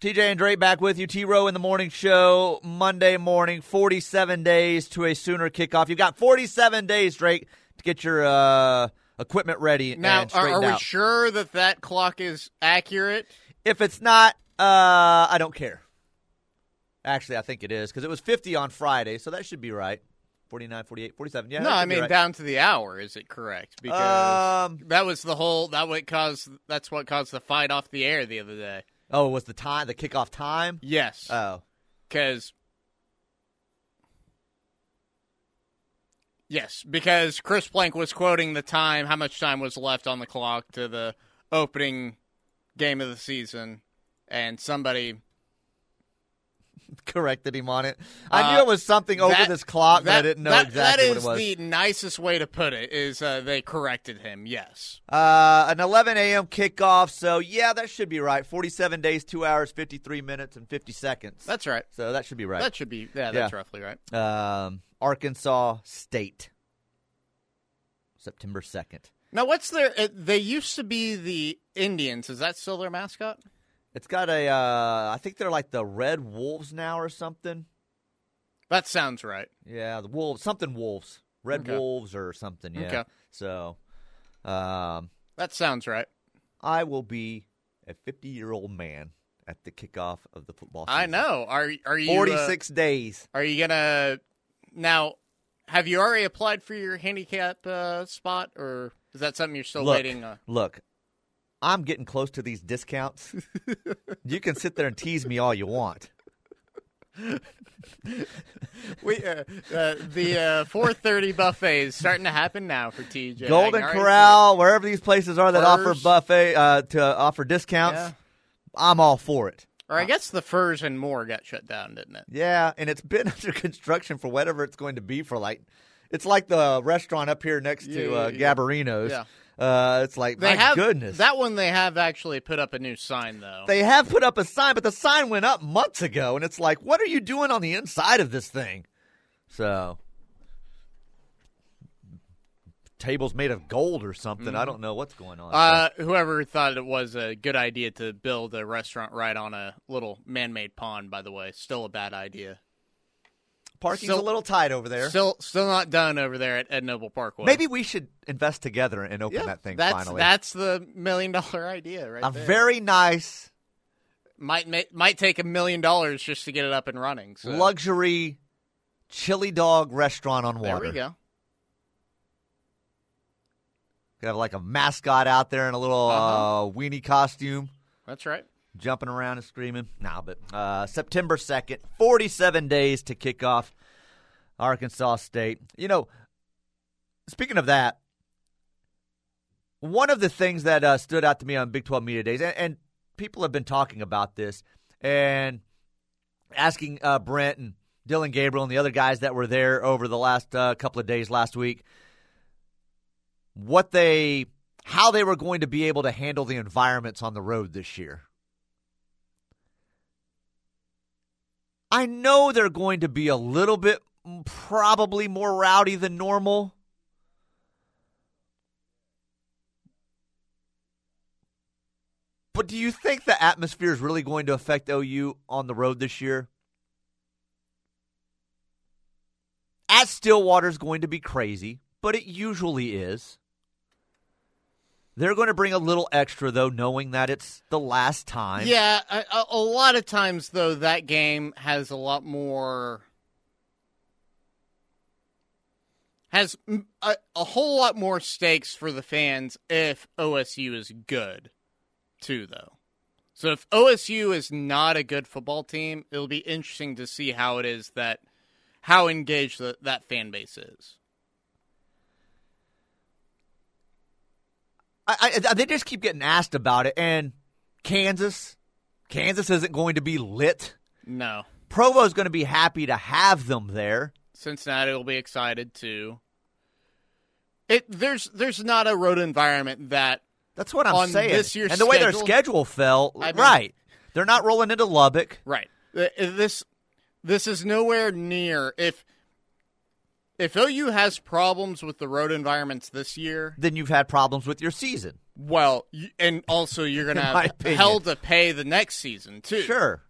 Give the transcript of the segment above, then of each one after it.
TJ and Drake back with you. T Row in the morning show, Monday morning, 47 days to a sooner kickoff. You've got 47 days, Drake, to get your uh, equipment ready Now, are, are we out. sure that that clock is accurate? If it's not, uh, I don't care. Actually, I think it is because it was 50 on Friday, so that should be right. 49, 48, 47. Yeah, no, I mean right. down to the hour. Is it correct? Because Um, that was the whole. That what caused. That's what caused the fight off the air the other day. Oh, it was the time, the kickoff time? Yes, Oh. because. Yes, because Chris Plank was quoting the time, how much time was left on the clock to the opening game of the season, and somebody corrected him on it. I Uh, knew it was something over that- this clock, but I didn't know that- exactly That what is it was. That is the nicest way to put it. Is uh, they corrected him? Yes. Uh, an 11 a.m. kickoff, so yeah, that should be right. 47 days, 2 hours, 53 minutes, and 50 seconds. That's right. so that should be right. That should be. Yeah, that's Yeah. roughly right. um, Arkansas State, September 2nd. Now, what's their? Uh, they used to be the Indians. Is that still their mascot? It's got a, uh, I think they're like the Red Wolves now or something. That sounds right. Yeah, the Wolves, something Wolves. Red Okay. Wolves or something, yeah. Okay. So, um, That sounds right. I will be a 50 year old man at the kickoff of the football season. I know. Are are you uh, 46 days. are you gonna now? Have you already applied for your handicap uh, spot, or is that something you're still look, waiting? Uh, Look, I'm getting close to these discounts. you can sit there and tease me all you want. we uh, uh, the uh, 4:30 buffet is starting to happen now for TJ. Golden can already see Corral, wherever these places are that offer buffet uh, to offer discounts, Yeah. I'm all for it. Or I guess the furs and more got shut down, didn't it? Yeah, and it's been under construction for whatever it's going to be for like. It's like the restaurant up here next to Yeah, uh, yeah, yeah. Uh, it's like They my have goodness. that one. They have actually put up a new sign though. They have put up a sign, but the sign went up months ago, and it's like, what are you doing on the inside of this thing? So, tables made of gold or something. I don't know what's going on. Uh, whoever thought it was a good idea to build a restaurant right on a little man-made pond, by the way, still a bad idea. Parking's still- a little tight over there. Still, still not done over there at Ed Noble Parkway. Maybe we should invest together and open yeah, that thing that's finally. that's the million-dollar idea, right a there. very nice might ma- might take a million dollars just to get it up and running. So. luxury chili dog restaurant on water. There we go. Could have like a mascot out there in a little Uh-huh. uh, weenie costume. That's right. Jumping around and screaming. Nah, but uh, September 2nd, 47 days to kick off Arkansas State. You know, speaking of that, one of the things that uh, stood out to me on Big 12 Media Days, and, and people have been talking about this and asking uh, Brent and Dillon Gabriel and the other guys that were there over the last uh, couple of days last week what they how they were going to be able to handle the environments on the road this year. I know they're going to be a little bit probably more rowdy than normal. But do you think the atmosphere is really going to affect OU on the road this year? At Stillwater is going to be crazy, but it usually is. They're going to bring a little extra, though, knowing that it's the last time. Yeah, a, a, a lot of times though that game has a lot more has a whole lot more stakes for the fans if OSU is good, too. Though, so if OSU is not a good football team, it'll be interesting to see how it is that how engaged the, that fan base is. I, I, they just keep getting asked about it. And Kansas, Kansas isn't going to be lit. No, Provo's going to be happy to have them there. Cincinnati will be excited too. It there's there's not a road environment that That's what I'm saying. and the way their schedule- schedule fell, I mean- right? They're not rolling into Lubbock. right this this is nowhere near if if OU has problems with the road environments this year. Then you've had problems with your season. Well, and also you're going to have hell to pay the next season too. Sure.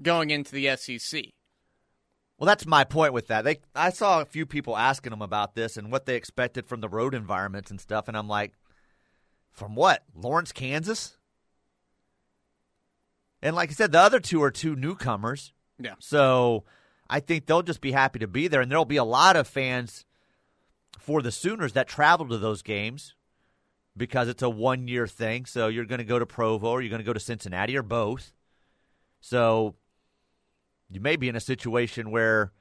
going into the SEC. Well, that's my point with that. They, I saw a few people asking them about this and what they expected from the road environments and stuff, and I'm like, from what? Lawrence, Kansas? And like I said, the other two are two newcomers. Yeah. So I think they'll just be happy to be there, and there'll be a lot of fans for the Sooners that travel to those games because it's a one year thing. So you're going to go to Provo or you're going to go to Cincinnati or both. So you may be in a situation where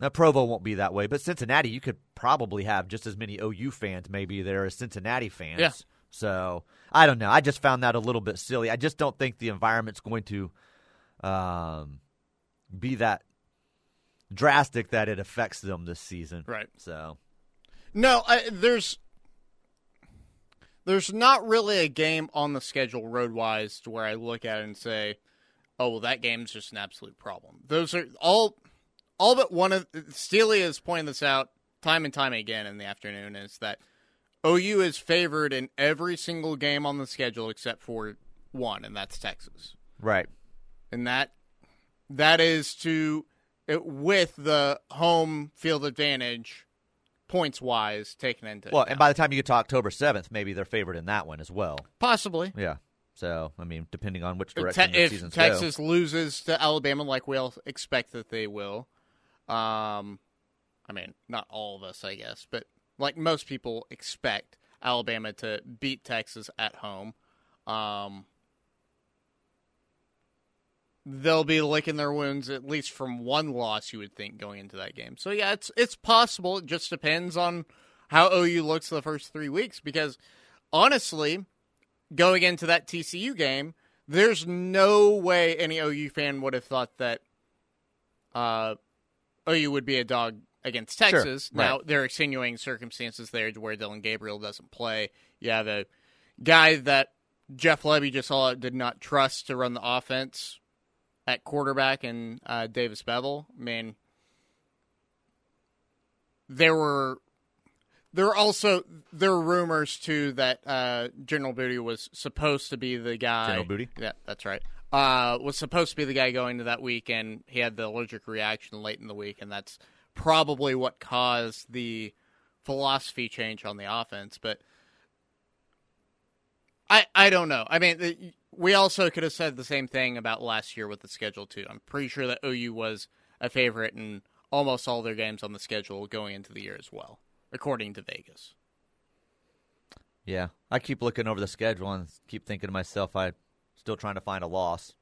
now Provo won't be that way, but Cincinnati, you could probably have just as many OU fans maybe there as Cincinnati fans. Yeah. So I don't know. I just found that a little bit silly. I just don't think the environment's going to um, be that drastic that it affects them this season. Right. So No, I, there's there's not really a game on the schedule road wise to where I look at it and say, "Oh, well, that game's just an absolute problem." Those are all all but one of Steely is pointing this out time and time again in the afternoon is that OU is favored in every single game on the schedule except for one, and that's Texas. right. and that that is to it, with the home field advantage points wise taken into Well, account. and by the time you get to October seventh, maybe they're favored in that one as well. possibly Yeah. So I mean, depending on which direction Te- the if Texas loses to Alabama like we all expect that they will, um, I mean not all of us I guess, but like most people expect Alabama to beat Texas at home. Um, they'll be licking their wounds at least from one loss you would think going into that game. So yeah, it's it's possible. It just depends on how OU looks the first 3 weeks because honestly, going into that TCU game, there's no way any OU fan would have thought that uh, OU would be a dog against Sure, Texas. right. Now there are extenuating circumstances there to where Dillon Gabriel doesn't play. You have a guy that Jeff Lebby just saw did not trust to run the offense at quarterback and uh, Davis Beville. I mean, there were there were also there were rumors too that uh, General Booty was supposed to be the guy. General Booty? yeah, that's right. Uh, was supposed to be the guy going to that week, and he had the allergic reaction late in the week, and that's probably what caused the philosophy change on the offense. But I I don't know. I mean, the, we also could have said the same thing about last year with the schedule too. I'm pretty sure that OU was a favorite in almost all their games on the schedule going into the year as well, according to Vegas. Yeah. I keep looking over the schedule and keep thinking to myself, I'm still trying to find a loss.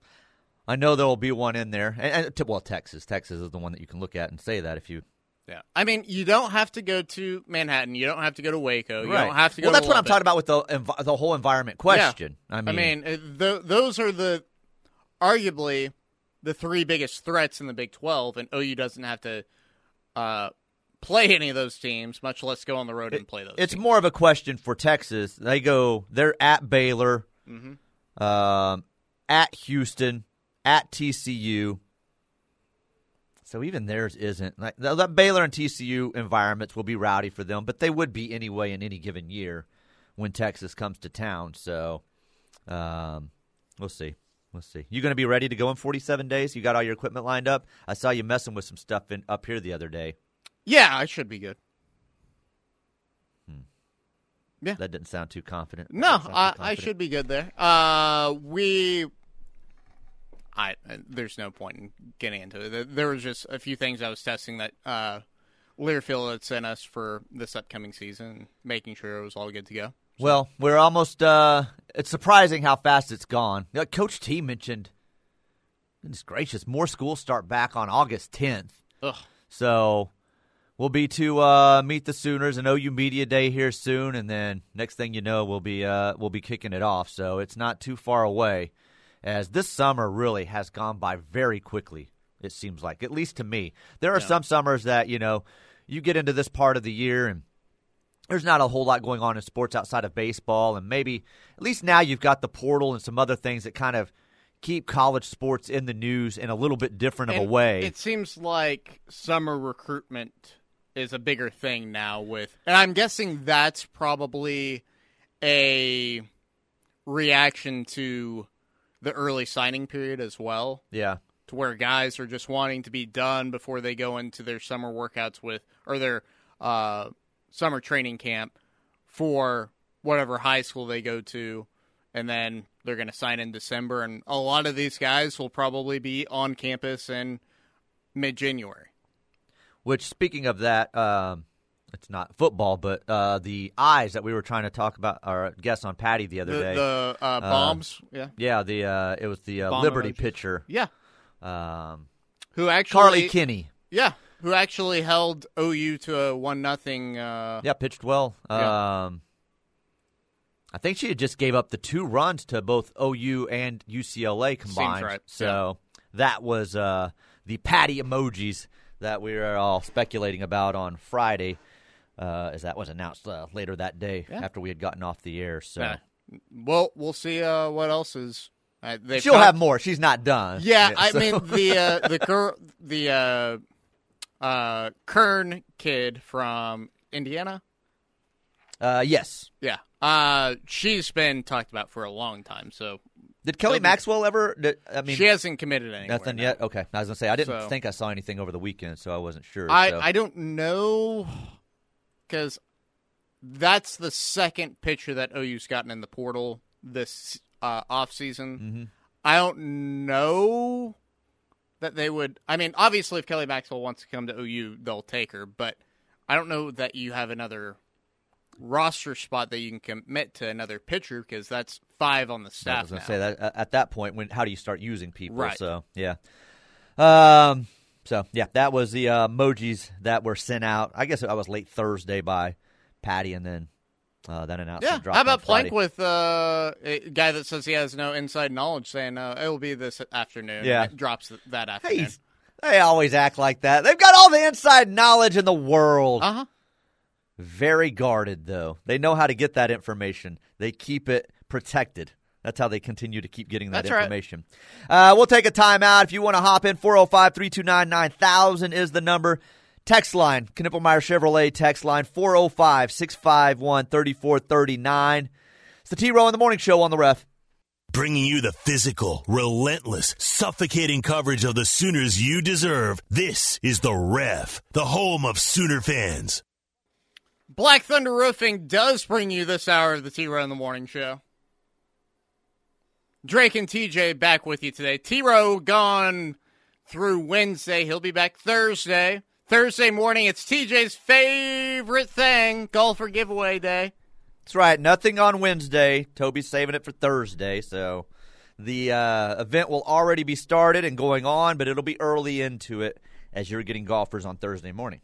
I know there will be one in there. And, and well, Texas. Texas is the one that you can look at and say that if you Yeah, I mean, you don't have to go to Manhattan. You don't have to go to Waco. You Right. don't have to go. Well, that's what I'm talking about with the env- the whole environment question. I I mean, mean, uh, th- those are the arguably the three biggest threats in the Big 12, and OU doesn't have to uh, play any of those teams, much less go on the road and play those. it's teams. more of a question for Texas. They go, they're at Baylor, Mhm. um, at Houston, at TCU. So even theirs isn't like the, the Baylor and TCU environments will be rowdy for them, but they would be anyway in any given year when Texas comes to town. So um, we'll see. We'll see. You going to be ready to go in 47 days? You got all your equipment lined up? I saw you messing with some stuff in, up here the other day. Yeah, I should be good. Hmm. Yeah. that didn't sound too confident. No, didn't too I, I should be good there. Uh, we, I there's no point in getting into it. There- was just a few things I was testing that uh, Learfield had sent us for this upcoming season, making sure it was all good to go. Well, we're almost. Uh, it's surprising how fast it's gone. You know, Coach T mentioned. Goodness gracious, more schools start back on August 10th. Ugh. So we'll be to uh, meet the Sooners and OU Media Day here soon, and then next thing you know, we'll be uh, we'll be kicking it off. So it's not too far away, as this summer really has gone by very quickly. It seems like, at least to me, there are Yeah. some summers that you know you get into this part of the year and there's not a whole lot going on in sports outside of baseball, and maybe at least now you've got the portal and some other things that kind of keep college sports in the news in a little bit different of a way. It seems like summer recruitment is a bigger thing now with and I'm guessing that's probably a reaction to the early signing period as well. yeah, To where guys are just wanting to be done before they go into their summer workouts with or their uh, summer training camp for whatever high school they go to and then they're going to sign in December and a lot of these guys will probably be on campus in mid-January. Which, speaking of that, um, it's not football, but uh, the eyes that we were trying to talk about, or guess on Patty the other The, day. the uh, bombs, yeah. yeah, the uh, it was the uh, Liberty emojis. pitcher, Yeah. um, Who actually Karlie Keeney. Yeah, who actually held OU to a one nothing uh Yeah, pitched well. Yeah. Um, I think she had just gave up the two runs to both OU and UCLA combined. right, So that was uh, the Patty emojis that we were all speculating about on Friday, uh, as that was announced uh, later that day Yeah. after we had gotten off the air. So yeah. Well, we'll see uh what else is uh, she'll have more. She's not done. Yeah, I so- mean the uh, the cur- the uh, uh, Kern kid from Indiana. uh, yes. Yeah, uh, she's been talked about for a long time. So Did Kelly Maxwell ever? Did, I mean, she hasn't committed anything. nothing no. yet. Okay, I was gonna say I didn't So- think I saw anything over the weekend, so I wasn't sure. I so. I don't know because that's the second pitcher that OU's gotten in the portal this uh, off season. Mhm. I don't know that they would. I mean, obviously, if Kelly Maxwell wants to come to OU, they'll take her. But I don't know that you have another roster spot that you can commit to another pitcher because that's five on the staff. I was going to say that uh, at that point, when how do you start using people? Right. So yeah, um, so yeah, that was the uh, emojis that were sent out. I guess I was late Thursday by Patty, and then uh, that announcement Yeah. How about Plank with uh, a guy that says he has no inside knowledge, saying uh, it will be this afternoon. Yeah. it drops th- that Hey, afternoon. they always act like that. They've got all the inside knowledge in the world. Uh huh. Very guarded, though. They know how to get that information. They keep it protected. That's how they continue to keep getting that That's right. information. Uh, we'll take a timeout. If you want to hop in, 405 329 9000 is the number. Text line, Knippelmeyer Chevrolet text line, 405 651 3439. It's the T Row in the Morning Show on the ref. Bringing you the physical, relentless, suffocating coverage of the Sooners you deserve. This is The Ref, the home of Sooner fans. Black Thunder Roofing does bring you this hour of the T Row in the Morning Show. Drake and TJ back with you today. T Row gone through Wednesday. He'll be back Thursday. Thursday morning, it's TJ's favorite thing golfer giveaway day. That's right. Nothing on Wednesday. Toby's saving it for Thursday. So the uh, event will already be started and going on, but it'll be early into it as you're getting golfers on Thursday morning.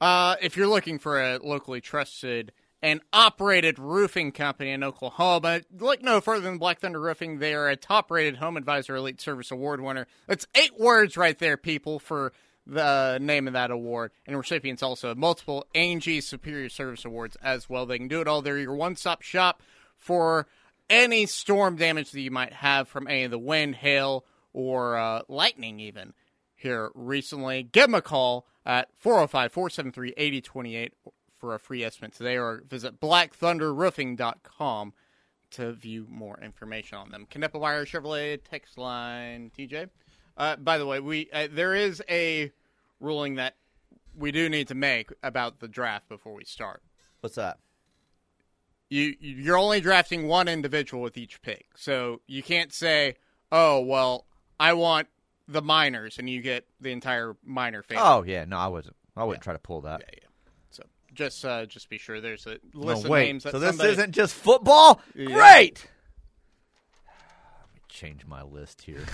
Uh, if you're looking for a locally trusted and operated roofing company in Oklahoma, look no further than Black Thunder Roofing. They are a top rated Home Advisor Elite Service Award winner. That's eight words right there, people, for the name of that award. And recipients also have multiple Angie Superior Service Awards as well. They can do it all. They're your one stop shop for any storm damage that you might have from any of the wind, hail, or uh, lightning, even here recently. Give them a call at 405 473 8028 for a free estimate today or visit blackthunderroofing.com to view more information on them. Wire Chevrolet text line, TJ. Uh, by the way, we uh, there is a ruling that we do need to make about the draft before we start. What's that? you you're only drafting one individual with each pick. So you can't say, "Oh, well, I want the minors," and you get the entire minor family. Oh yeah, no, I wasn't. I wouldn't Yeah. try to pull that. yeah, yeah. Just uh, just be sure there's a No, list of names. That so this somebody- isn't just football. Yeah. Great. Let me change my list here.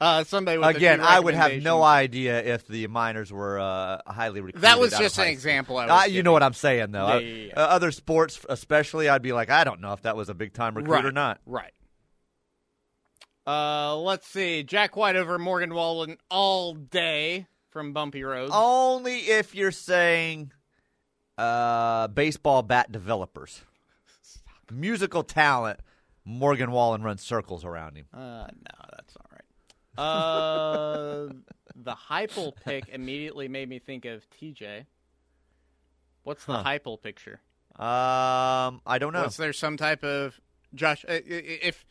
uh, somebody with Again, I would have no idea if the minors were uh, highly recruited. That was just an school. example. I Uh, you know what I'm saying, though. Yeah, Uh, yeah, yeah. uh, other sports, especially, I'd be like, I don't know if that was a big time recruit right. or not. Right. Uh, let's see. Jack White over Morgan Wallen all day from Bumpy Road. Only if you're saying uh, baseball bat developers, musical talent. Morgan Wallen runs circles around him. Uh, no, that's not right. Uh, the Heupel pick immediately made me think of TJ. What's the Huh. Heupel picture? Um, I don't know. Was there some type of Josh? i- If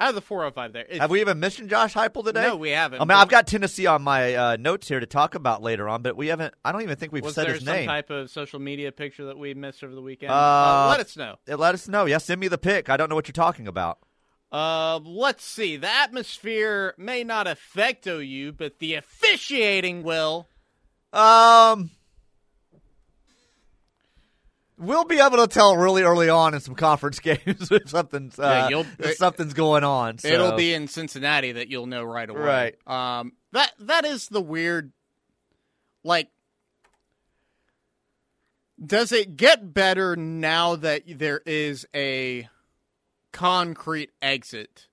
out of the 405 there, Have we even mentioned Josh Heupel today? No, we haven't. I mean, I've got Tennessee on my uh, notes here to talk about later on, but we haven't. I don't even think we've Was said there his some name. type of social media picture that we missed over the weekend? Uh, let us know. Uh, Let us know. Yeah, send me the pic. I don't know what you're talking about. Uh, let's see. The atmosphere may not affect OU, but the officiating will. Um, we'll be able to tell really early on in some conference games if something's uh, Yeah, if something's going on. So. It'll be in Cincinnati that you'll know right away. Right. Um. That that is the weird. Like, does it get better now that there is a concrete exit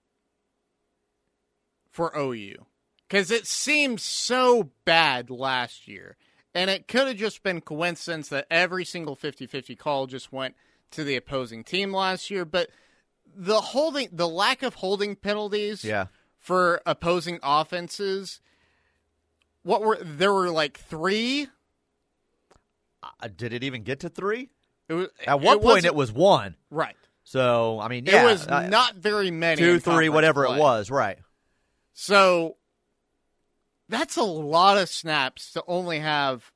for OU? Because it seemed so bad last year. And it could have just been coincidence that every single 50-50 call just went to the opposing team last year. But the holding, the lack of holding penalties yeah. for opposing offenses. What were there were like three? Uh, did it even get to three? It was, At one point, it was one. right. So I mean, yeah, it was uh, not very many. two, three, whatever play. it was. Right. So that's a lot of snaps to only have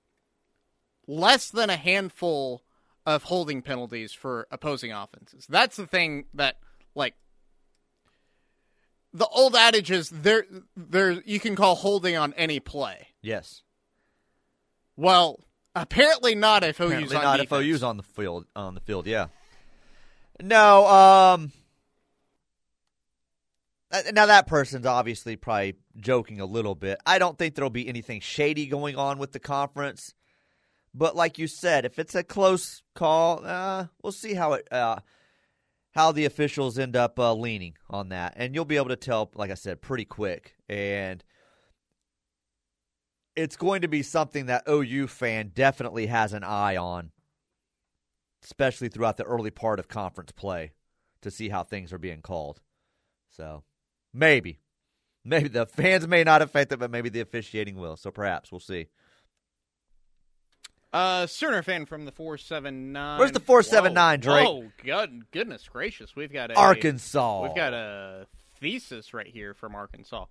less than a handful of holding penalties for opposing offenses. That's the thing that like the old adage is there there you can call holding on any play. Yes. Well, apparently not if OU's Apparently on not defense. if OU's on the field. On the field, yeah. No. Um. uh, Now that person's obviously probably joking a little bit. I don't think there'll be anything shady going on with the conference. But like you said, if it's a close call, uh, we'll see how it uh, how the officials end up uh, leaning on that, and you'll be able to tell, like I said, pretty quick. And it's going to be something that OU fan definitely has an eye on, especially throughout the early part of conference play, to see how things are being called. So maybe, maybe the fans may not affect it, but maybe the officiating will. So perhaps we'll see. Uh, Sooner fan from the four seven nine. Where's the 479, Drake? Oh, good, goodness gracious, we've got a Arkansas. We've got a thesis right here from Arkansas.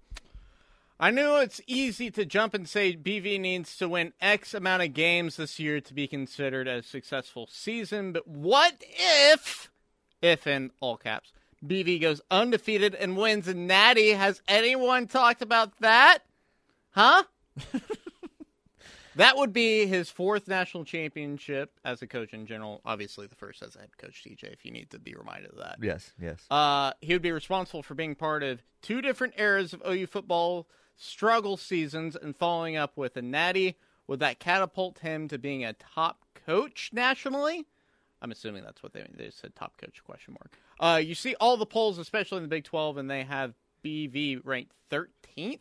I know it's easy to jump and say BV needs to win X amount of games this year to be considered a successful season, but what if, if in all caps, BV goes undefeated and wins a Natty? Has anyone talked about that? Huh? that would be his fourth national championship as a coach in general. Obviously, the first as a head coach, TJ, if you need to be reminded of that. Yes, yes. Uh, he would be responsible for being part of two different eras of OU football struggle seasons and following up with a natty. Would that catapult him to being a top coach nationally? I'm assuming that's what they they said. Top coach question mark. Uh, you see all the polls, especially in the Big 12, and they have BV ranked 13th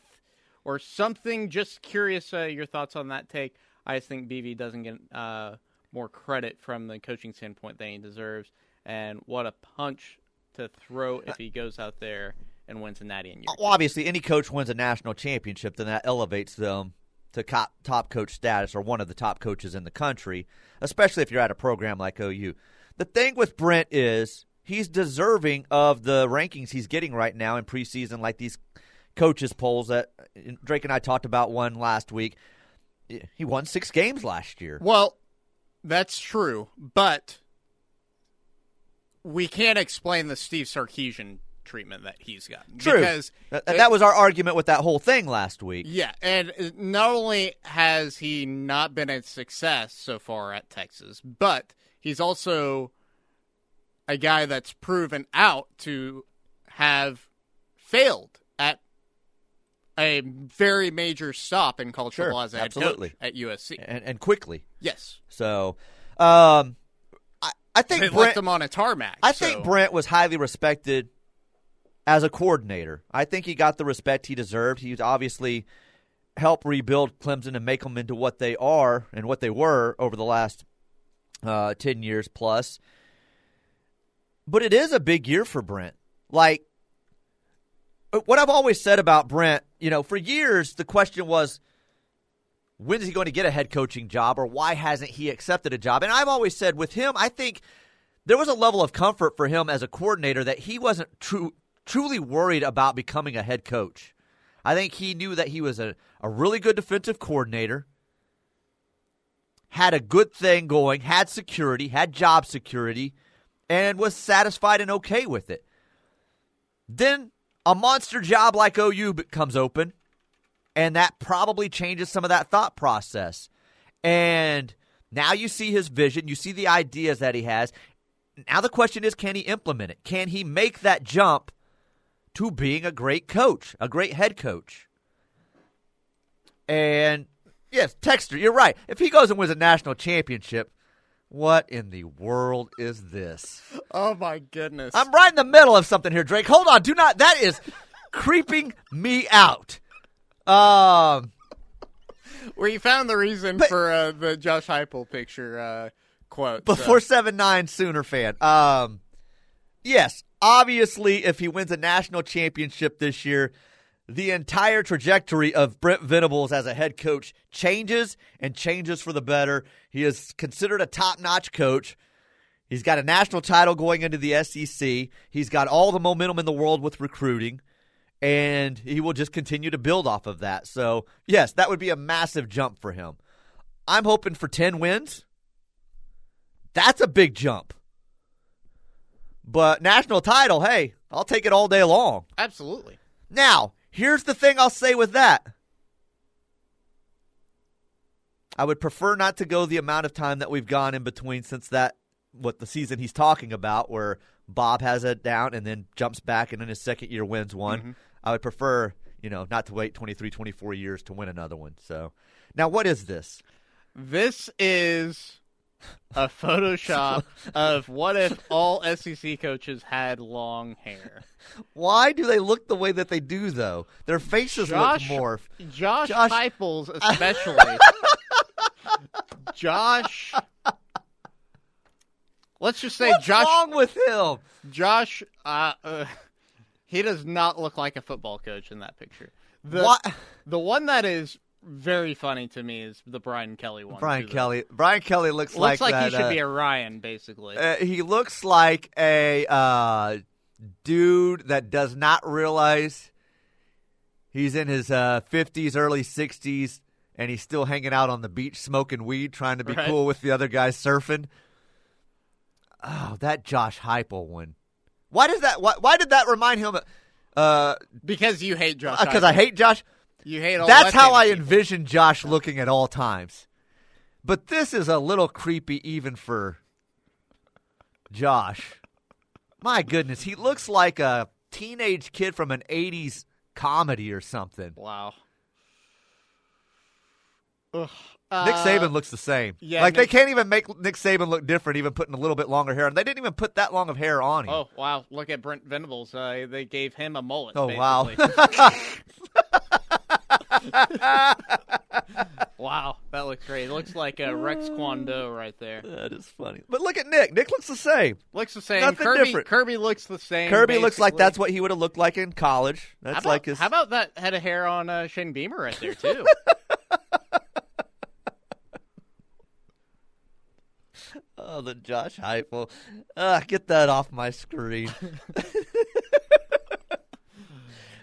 or something. Just curious, uh, your thoughts on that take. I just think BV doesn't get uh, more credit from the coaching standpoint than he deserves. And what a punch to throw if he goes out there and wins a natty in year. Well, obviously, any coach wins a national championship, then that elevates them to top, top coach status or one of the top coaches in the country, especially if you're at a program like OU. The thing with Brent is he's deserving of the rankings he's getting right now in preseason, like these coaches polls that uh, Drake and I talked about one last week. He won six games last year. Well, That's true, but we can't explain the Steve Sarkisian treatment that he's gotten. True. Because That, that was our argument with that whole thing last week. Yeah, and not only has he not been a success so far at Texas, but he's also a guy that's proven out to have failed at a very major stop in college Sure, as a absolutely. at USC. And, and quickly. Yes, So, um, I, I think they Brent, left him on a tarmac. I so- think Brent was highly respected as a coordinator. I think he got the respect he deserved. He's obviously helped rebuild Clemson and make them into what they are and what they were over the last uh, 10 years plus. But it is a big year for Brent. Like, uh, what I've always said about Brent, you know, for years, the question was, when is he going to get a head coaching job or why hasn't he accepted a job? And I've always said with him, I think there was a level of comfort for him as a coordinator that he wasn't true, truly worried about becoming a head coach. I think he knew that he was a, a really good defensive coordinator, had a good thing going, had security, had job security, and was satisfied and okay with it. Then a monster job like OU comes open, and that probably changes some of that thought process. And now you see his vision, you see the ideas that he has. Now the question is can he implement it? Can he make that jump to being a great coach, a great head coach? And yes, Texter, you're right. If he goes and wins a national championship, what in the world is this? Oh my goodness! I'm right in the middle of something here, Drake. Hold on. Do not. That is creeping me out. Um, we found the reason But- for uh, the Josh Heupel picture uh, quote. before so- seven nine Sooner fan. Um, yes, obviously, if he wins a national championship this year, the entire trajectory of Brent Venables as a head coach changes and changes for the better. He is considered a top notch coach. He's got a national title going into the SEC. He's got all the momentum in the world with recruiting, and he will just continue to build off of that. So, yes, that would be a massive jump for him. I'm hoping for 10 wins. That's a big jump. But national title, hey, I'll take it all day long. absolutely. Now, here's the thing I'll say with that. I would prefer not to go the amount of time that we've gone in between since that what the season he's talking about where Bob has it down and then jumps back and in his second year wins one. Mm-hmm. I would prefer, you know, not to wait 23 24 years to win another one. So, now what is this? This is a Photoshop of what if all SEC coaches had long hair. Why do they look the way that they do though? Their faces Josh, look morph. Josh, Josh- Heupels especially. Josh. Let's just say What's Josh. wrong with him? Josh. Uh, uh, he does not look like a football coach in that picture. The What? the one that is very funny to me is the Brian Kelly one. Brian. Kelly. Brian Kelly looks, looks like, that, he should uh, be a Ryan, basically. Uh, he looks like a uh, dude that does not realize he's in his uh, 50s, early 60s, and he's still hanging out on the beach smoking weed, trying to be Right. cool with the other guys surfing. Oh, that Josh Heupel one. Why does that? Why, why did that remind him? Uh, because you hate Josh. because I hate Josh. You hate all. That's how I people. envision Josh looking at all times. But this is a little creepy even for Josh. My goodness, he looks like a teenage kid from an 80s comedy or something. Wow. Ugh. Nick Uh, Saban looks the same. yeah, like they can't even make Nick Saban look different, even putting a little bit longer hair. And they didn't even put that long of hair on him. Oh wow! Look at Brent Venables. Uh, they gave him a mullet. Oh, basically. wow, that looks great. It looks like a Rex Kwon Do right there. That is funny. But look at Nick. Nick looks the same. Looks the same. Nothing Kirby, different. Kirby looks the same. Kirby looks like that's what he would have looked like in college. That's How about, like his. how about that head of hair on uh, Shane Beamer right there too? Oh, the Josh Heupel. Uh, get that off my screen.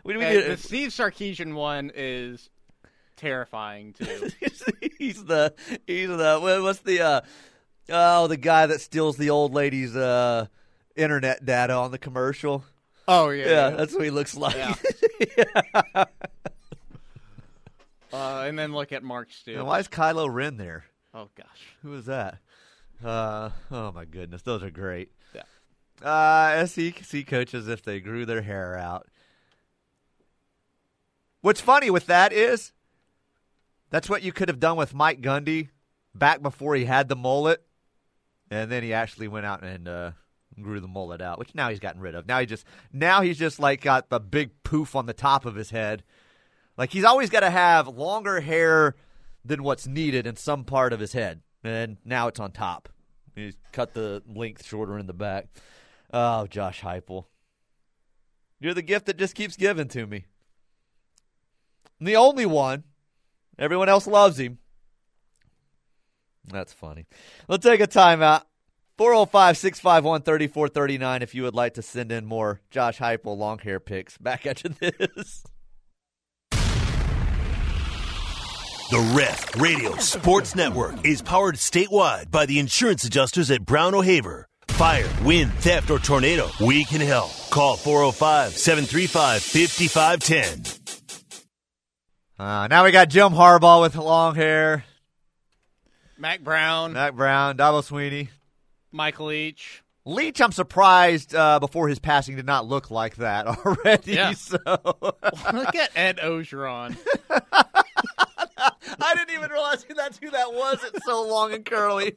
we, we need, the Steve Sarkisian one is terrifying too. he's the he's the what's the uh Oh, the guy that steals the old lady's uh, internet data on the commercial. Oh yeah, Yeah, that's what he looks like. Yeah. Uh, and then look at Mark Steele. And why is Kylo Ren there? Oh gosh. Who is that? Uh, oh my goodness, those are great. Yeah. Uh, SEC coaches if they grew their hair out. What's funny with that is that's what you could have done with Mike Gundy back before he had the mullet, and then he actually went out and uh, grew the mullet out, which now he's gotten rid of. Now he just now he's just like got the big poof on the top of his head. Like he's always got to have longer hair than what's needed in some part of his head, and now it's on top. He's cut the length shorter in the back. Oh, Josh Heupel, you're the gift that just keeps giving to me. I'm the only one. Everyone else loves him. That's funny. We'll take a timeout. 405 651 3439 if you would like to send in more Josh Heupel long hair pics. Back at you this. The Ref Radio Sports Network is powered statewide by the insurance adjusters at Brown O'Haver. Fire, wind, theft, or tornado, we can help. Call 405 735 5510. Uh, now we got Jim Harbaugh with long hair, Mack Brown, Mack Brown, Dabo Swinney. Michael Leach. Leach, I'm surprised uh, before his passing did not look like that already. Yeah. So Look at Ed Orgeron. I didn't even realize who that's who that was. It's so long and curly.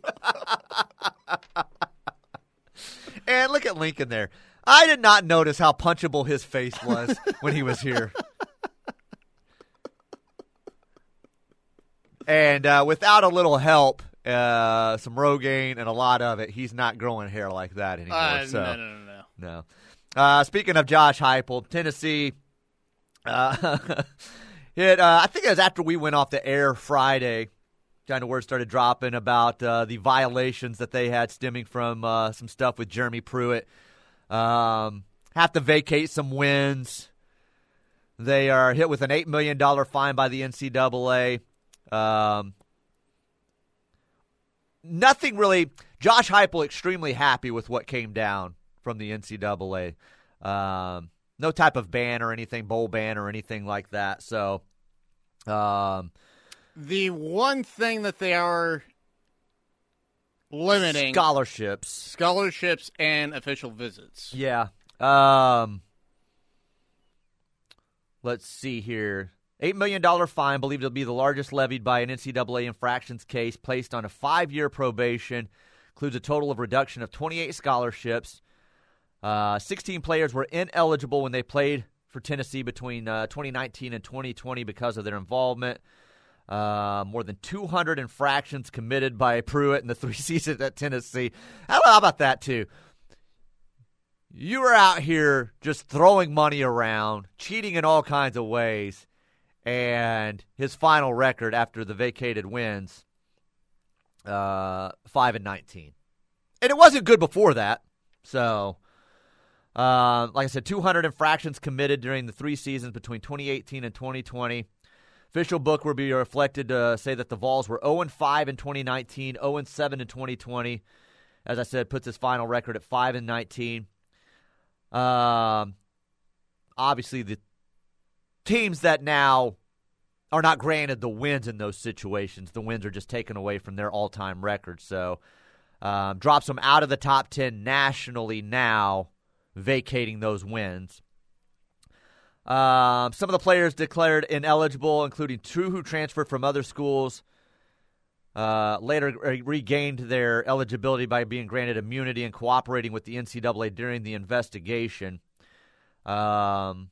and look at Lincoln there. I did not notice how punchable his face was when he was here. And uh, without a little help, uh, some Rogaine and a lot of it, he's not growing hair like that anymore. Uh, so. no, no, no, no. No. Uh, speaking of Josh Heupel, Tennessee uh, hit. Uh, I think it was after we went off the air Friday. Kind of word started dropping about uh, the violations that they had stemming from uh, some stuff with Jeremy Pruitt. Um, have to vacate some wins. They are hit with an eight million dollar fine by the NCAA. Um, nothing really. Josh Heupel extremely happy with what came down from the NCAA. Um, no type of ban or anything, bowl ban or anything like that. So, um, The one thing that they are limiting scholarships. scholarships and official visits. Yeah. Um, let's see here. $8 million fine, believed to be the largest levied by an NCAA infractions case, placed on a five year probation, includes a total of reduction of 28 scholarships. Uh, 16 players were ineligible when they played for Tennessee between uh, 2019 and 2020 because of their involvement. Uh, more than 200 infractions committed by Pruitt in the three seasons at Tennessee. How about that, too? You were out here just throwing money around, cheating in all kinds of ways, and his final record after the vacated wins, uh, five and nineteen, and it wasn't good before that. So, uh, like I said, 200 infractions committed during the three seasons between 2018 and 2020. Official book will be reflected to say that the Vols were 0 5 in 2019, 0 7 in 2020. As I said, puts his final record at 5 and 19. Um, obviously, the teams that now are not granted the wins in those situations, the wins are just taken away from their all time record. So, um, drops them out of the top 10 nationally now, vacating those wins. Um, some of the players declared ineligible, including two who transferred from other schools. Uh, later regained their eligibility by being granted immunity and cooperating with the NCAA during the investigation. Um,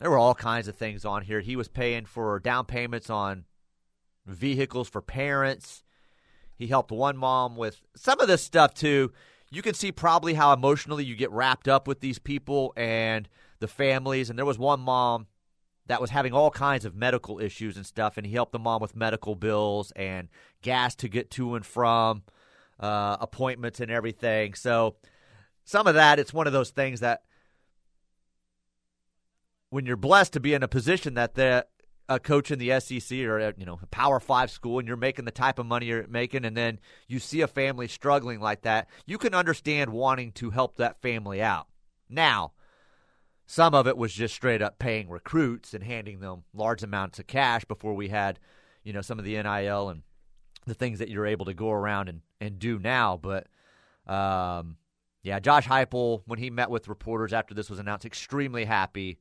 there were all kinds of things on here. He was paying for down payments on vehicles for parents. He helped one mom with some of this stuff too. You can see probably how emotionally you get wrapped up with these people and the families. And there was one mom that was having all kinds of medical issues and stuff, and he helped the mom with medical bills and gas to get to and from uh, appointments and everything. So some of that, it's one of those things that when you're blessed to be in a position that the a coach in the SEC or a, you know a Power Five school, and you're making the type of money you're making, and then you see a family struggling like that, you can understand wanting to help that family out. Now, some of it was just straight up paying recruits and handing them large amounts of cash before we had, you know, some of the NIL and the things that you're able to go around and, and do now. But um, yeah, Josh Heupel, when he met with reporters after this was announced, extremely happy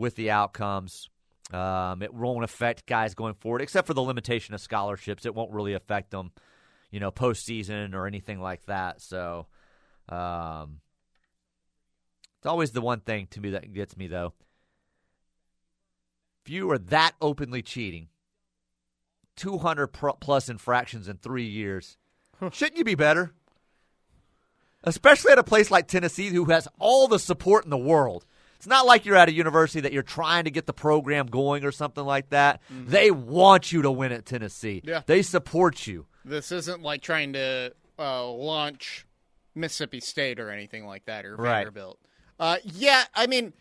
with the outcomes. Um, it won't affect guys going forward, except for the limitation of scholarships. It won't really affect them, you know, postseason or anything like that. So, um, it's always the one thing to me that gets me, though. If you are that openly cheating, 200 plus infractions in three years, shouldn't you be better? Especially at a place like Tennessee, who has all the support in the world. It's not like you're at a university that you're trying to get the program going or something like that. Mm-hmm. They want you to win at Tennessee. Yeah. They support you. This isn't like trying to uh, launch Mississippi State or anything like that or right. Vanderbilt. Uh, yeah, I mean,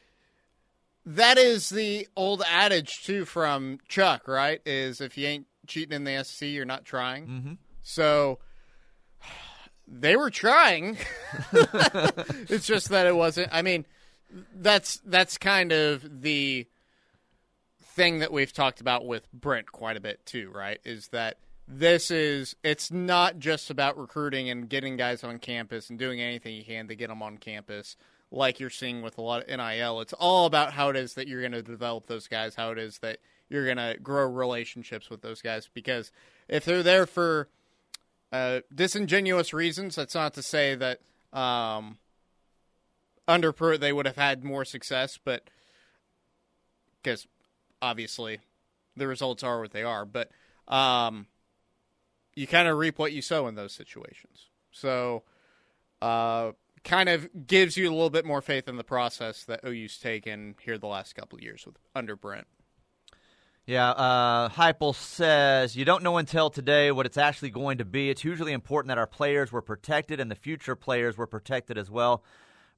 that is the old adage too from Chuck, right? Is if you ain't cheating in the SC, you're not trying. Mm-hmm. So they were trying. it's just that it wasn't. I mean, that's that's kind of the thing that we've talked about with Brent quite a bit too, right? Is that this is it's not just about recruiting and getting guys on campus and doing anything you can to get them on campus like you're seeing with a lot of NIL. It's all about how it is that you're going to develop those guys, how it is that you're going to grow relationships with those guys. Because if they're there for uh, disingenuous reasons, that's not to say that um, under Pruitt they would have had more success, but because obviously the results are what they are. But um, you kind of reap what you sow in those situations. So. Uh, kind of gives you a little bit more faith in the process that OU's taken here the last couple of years with under Brent. Yeah, uh, Heupel says you don't know until today what it's actually going to be. It's hugely important that our players were protected and the future players were protected as well.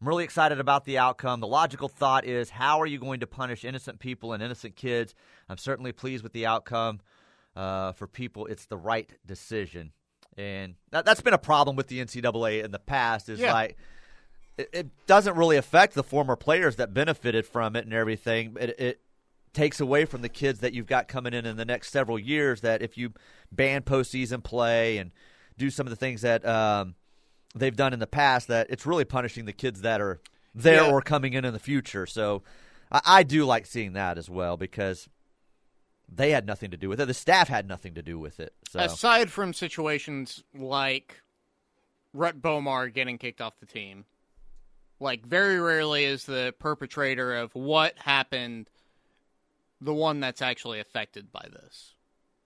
I'm really excited about the outcome. The logical thought is how are you going to punish innocent people and innocent kids? I'm certainly pleased with the outcome. Uh, for people, it's the right decision. And that, has been a problem with the NCAA in the past. Is yeah. like it, it, doesn't really affect the former players that benefited from it and everything. It, it takes away from the kids that you've got coming in in the next several years. That if you ban postseason play and do some of the things that um, they've done in the past, that it's really punishing the kids that are there yeah. or coming in in the future. So I, I do like seeing that as well because they had nothing to do with it. The staff had nothing to do with it. So. Aside from situations like Rhett Bomar getting kicked off the team, like very rarely is the perpetrator of what happened the one that's actually affected by this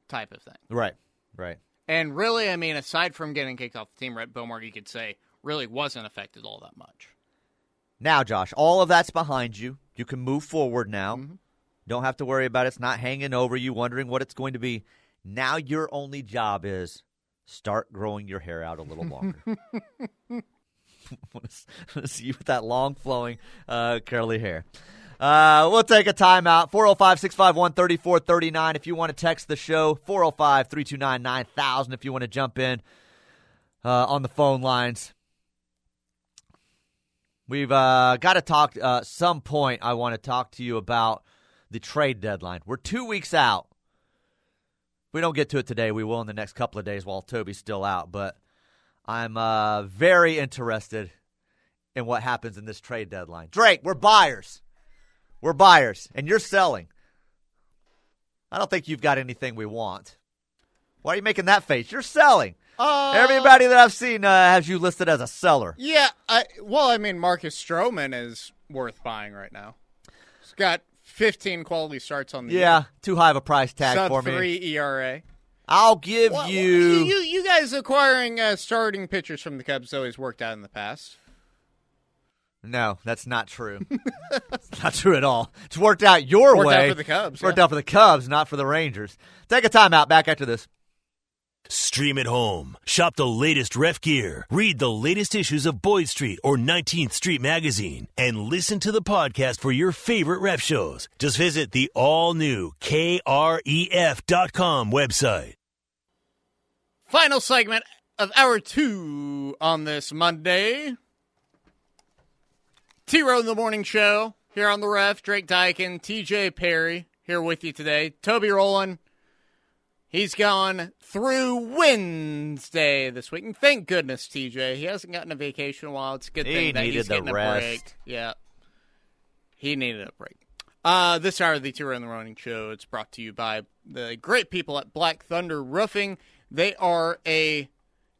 type of thing. Right, right. And really, I mean, aside from getting kicked off the team, Rhett Bomar, you could say, really wasn't affected all that much. Now, Josh, all of that's behind you. You can move forward now. Mm-hmm. Don't have to worry about it. It's not hanging over you, wondering what it's going to be. Now, your only job is start growing your hair out a little longer. want to see you with that long, flowing, uh, curly hair. Uh, we'll take a timeout. 405 651 3439. If you want to text the show, 405 329 9000. If you want to jump in uh, on the phone lines. We've uh, got to talk uh, some point. I want to talk to you about the trade deadline. We're two weeks out. If we don't get to it today, we will in the next couple of days while Toby's still out. But I'm uh, very interested in what happens in this trade deadline. Drake, we're buyers. We're buyers, and you're selling. I don't think you've got anything we want. Why are you making that face? You're selling. Uh, Everybody that I've seen uh, has you listed as a seller. Yeah, I, well, I mean, Marcus Stroman is worth buying right now. He's got 15 quality starts on the Yeah, year. too high of a price tag Sub for me. three ERA. I'll give Well, you. you you guys acquiring uh, starting pitchers from the Cubs always worked out in the past. No, that's not true. it's not true at all. It's worked out your Worked way. out for the Cubs. It's worked yeah. out for the Cubs, not for the Rangers. Take a timeout. Back after this. Stream at home. Shop the latest ref gear. Read the latest issues of Boyd Street or 19th Street Magazine. And listen to the podcast for your favorite ref shows. Just visit the all new KREF.com website. Final segment of hour two on this Monday. T Row in the Morning Show here on the ref. Drake Dykin, TJ Perry here with you today. Toby Rowland. He's gone through Wednesday this week. And thank goodness, TJ. He hasn't gotten a vacation in a while. It's a good He thing that he's the getting a break. Yeah. He needed a break. Uh, this hour of the T Row in the Morning Show, it's brought to you by the great people at Black Thunder Roofing. They are a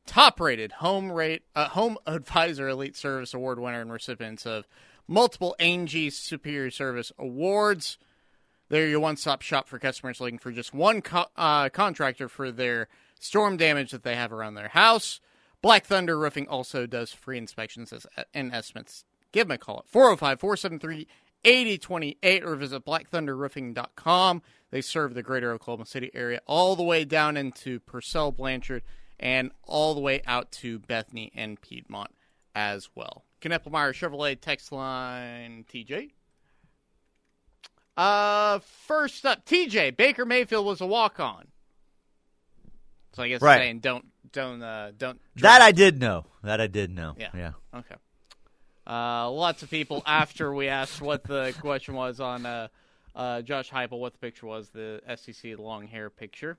top-rated home rate uh, home advisor elite service award winner and recipients of multiple Angie Superior Service awards. They're your one-stop shop for customers looking for just one co- uh, contractor for their storm damage that they have around their house. Black Thunder Roofing also does free inspections and estimates. Give them a call at 405 473 8028 or visit blackthunderroofing.com. They serve the greater Oklahoma City area all the way down into Purcell, Blanchard, and all the way out to Bethany and Piedmont as well. Knippelmier Chevrolet text line TJ. Uh, first up, TJ Baker Mayfield was a walk on. So I guess Right. saying don't don't uh don't That I did know. That I did know. Yeah. Yeah. Okay. Uh, lots of people after we asked what the question was on uh, uh, Josh Heupel, what the picture was, the SEC long hair picture.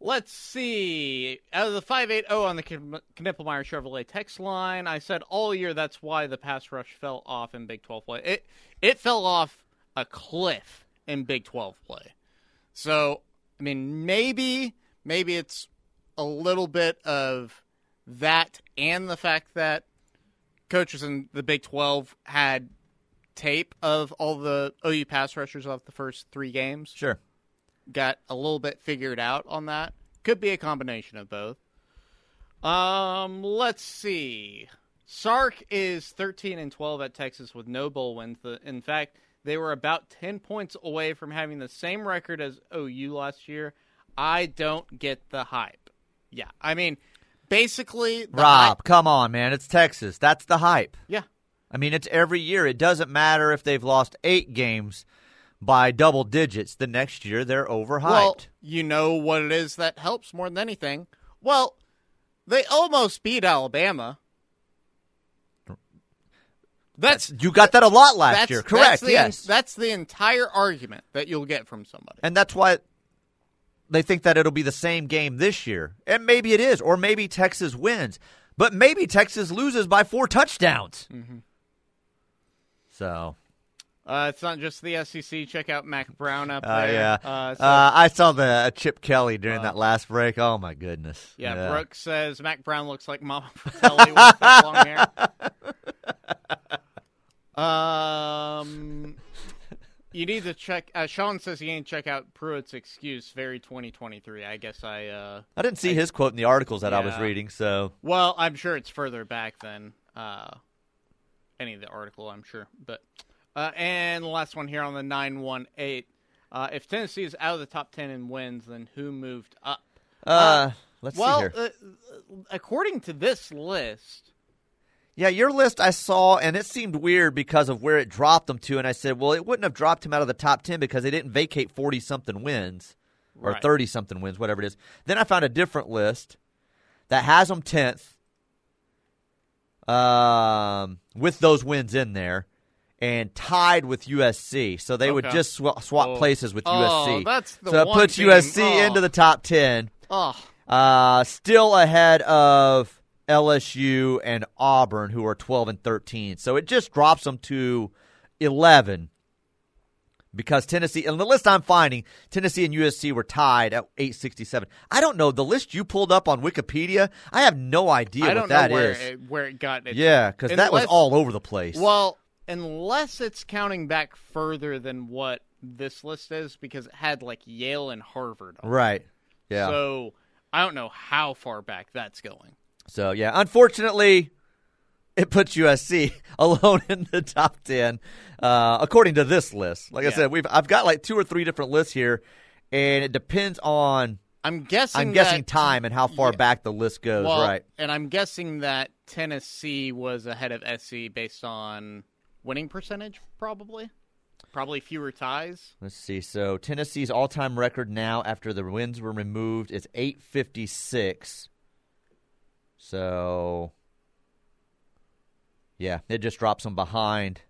Let's see. Out of the 580 on the Kn- Knippelmier Chevrolet text line, I said all year that's why the pass rush fell off in Big 12 play. It it fell off a cliff in Big 12 play. So, I mean, maybe maybe it's a little bit of that and the fact that coaches in the Big 12 had tape of all the OU pass rushers off the first three games Sure. Got a little bit figured out on that. Could be a combination of both. Um, let's see. Sark is 13 and 12 at Texas with no bowl wins. In fact, they were about 10 points away from having the same record as OU last year. I don't get the hype. Yeah, I mean, basically, the Rob, hype- come on, man. It's Texas. That's the hype. yeah, I mean, it's every year. It doesn't matter if they've lost eight games by double digits. The next year, they're overhyped. Well, you know what it is that helps more than anything. Well, they almost beat Alabama. That's you got that a lot last year. Correct. That's the, yes. That's the entire argument that you'll get from somebody. and that's why they think that it'll be the same game this year. And maybe it is, or maybe Texas wins, but maybe Texas loses by four touchdowns. Mm-hmm. So, Uh, it's not just the SEC. Check out Mack Brown up uh, there. yeah, Uh, so, uh, I saw the uh, Chip Kelly during that last break. Oh my goodness. yeah, Brooke says Mack Brown looks like Mama Fratelli with that long hair. Um, you need to check. Uh, Sean says he ain't check out Pruitt's excuse. Very 2023. I guess I. Uh, I didn't see his quote in the articles that I was Yeah. reading. So, Well, I'm sure it's further back than uh, any of the article, I'm sure. But uh, and the last one here on the 918. Uh, if Tennessee is out of the top 10 and wins, then who moved up? uh, let's well, see here. uh, according to this list, Yeah, your list I saw, and it seemed weird because of where it dropped them to. And I said, well, it wouldn't have dropped him out of the top 10 because they didn't vacate 40 something wins or Right. 30 something wins, whatever it is. Then I found a different list that has them 10th um, with those wins in there and tied with USC. So they would just swa- swap Oh. places with Oh, USC. that's the so it puts team- USC oh. into the top 10. oh, Uh, still ahead of LSU and Auburn, who are 12 and 13. So it just drops them to 11 because Tennessee, and the list I'm finding, Tennessee and USC were tied at 867. I don't know. The list you pulled up on Wikipedia, I have no idea I what that where is. it, where it got. Its, yeah, because that was all over the place. Well, unless it's counting back further than what this list is, because it had like Yale and Harvard. On it. right. Yeah. So I don't know how far back that's going. So yeah, unfortunately, it puts USC alone in the top ten, uh, according to this list. Like I said, we've I've got like two or three different lists here, and it depends on I'm guessing. I'm guessing that- time and how far yeah. back the list goes. Well, right. And I'm guessing that Tennessee was ahead of SC based on winning percentage, probably. Probably fewer ties. Let's see. So Tennessee's all-time record now, after the wins were removed, is 856. So, yeah, it just drops them behind.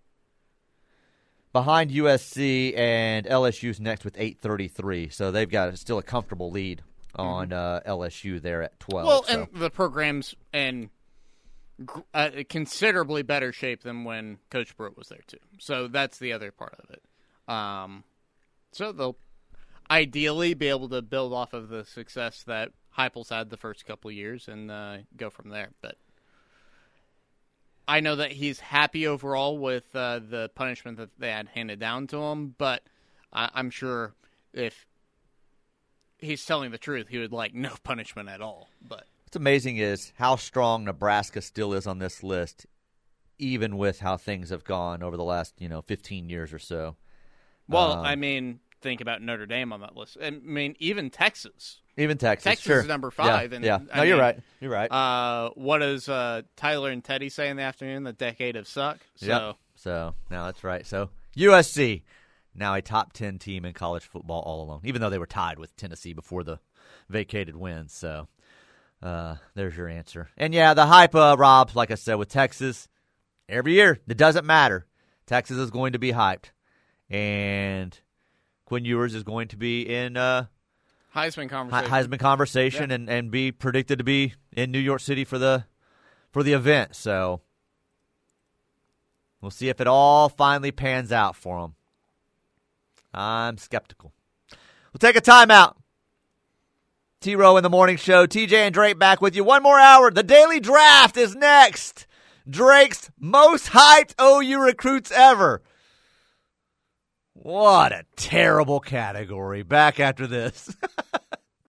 Behind USC and LSU's next with 833. So they've got still a comfortable lead on uh, LSU there at 12. Mm-hmm. Well, so. and the program's gr- uh, considerably better shape than when Coach Brewer was there too. So that's the other part of it. Um, so they'll ideally be able to build off of the success that Heupel's had the first couple years and uh, go from there. But I know that he's happy overall with uh, the punishment that they had handed down to him. But I- I'm sure if he's telling the truth, he would like no punishment at all. But What's amazing is how strong Nebraska still is on this list, even with how things have gone over the last, you know, 15 years or so. Well, Um, I mean, think about Notre Dame on that list. I mean, even Texas. Even Texas. Texas sure. is number Yeah, five, and, yeah. I No, you're mean, right. You're right. Uh, what does uh, Tyler and Teddy say in the afternoon? The decade of suck. So Yep. So, no, that's right. So, USC, now a top 10 team in college football all alone, even though they were tied with Tennessee before the vacated wins. So, uh, there's your answer. And yeah, the hype, uh, Rob, like I said, with Texas, every year, it doesn't matter. Texas is going to be hyped. And Quinn Ewers is going to be in uh, Heisman conversation. Heisman conversation and, and be predicted to be in New York City for the for the event. So we'll see if it all finally pans out for him. I'm skeptical. We'll take a timeout. T Row in the morning show. TJ and Drake back with you. One more hour. The daily draft is next. Drake's most hyped OU recruits ever. What a terrible category. Back after this.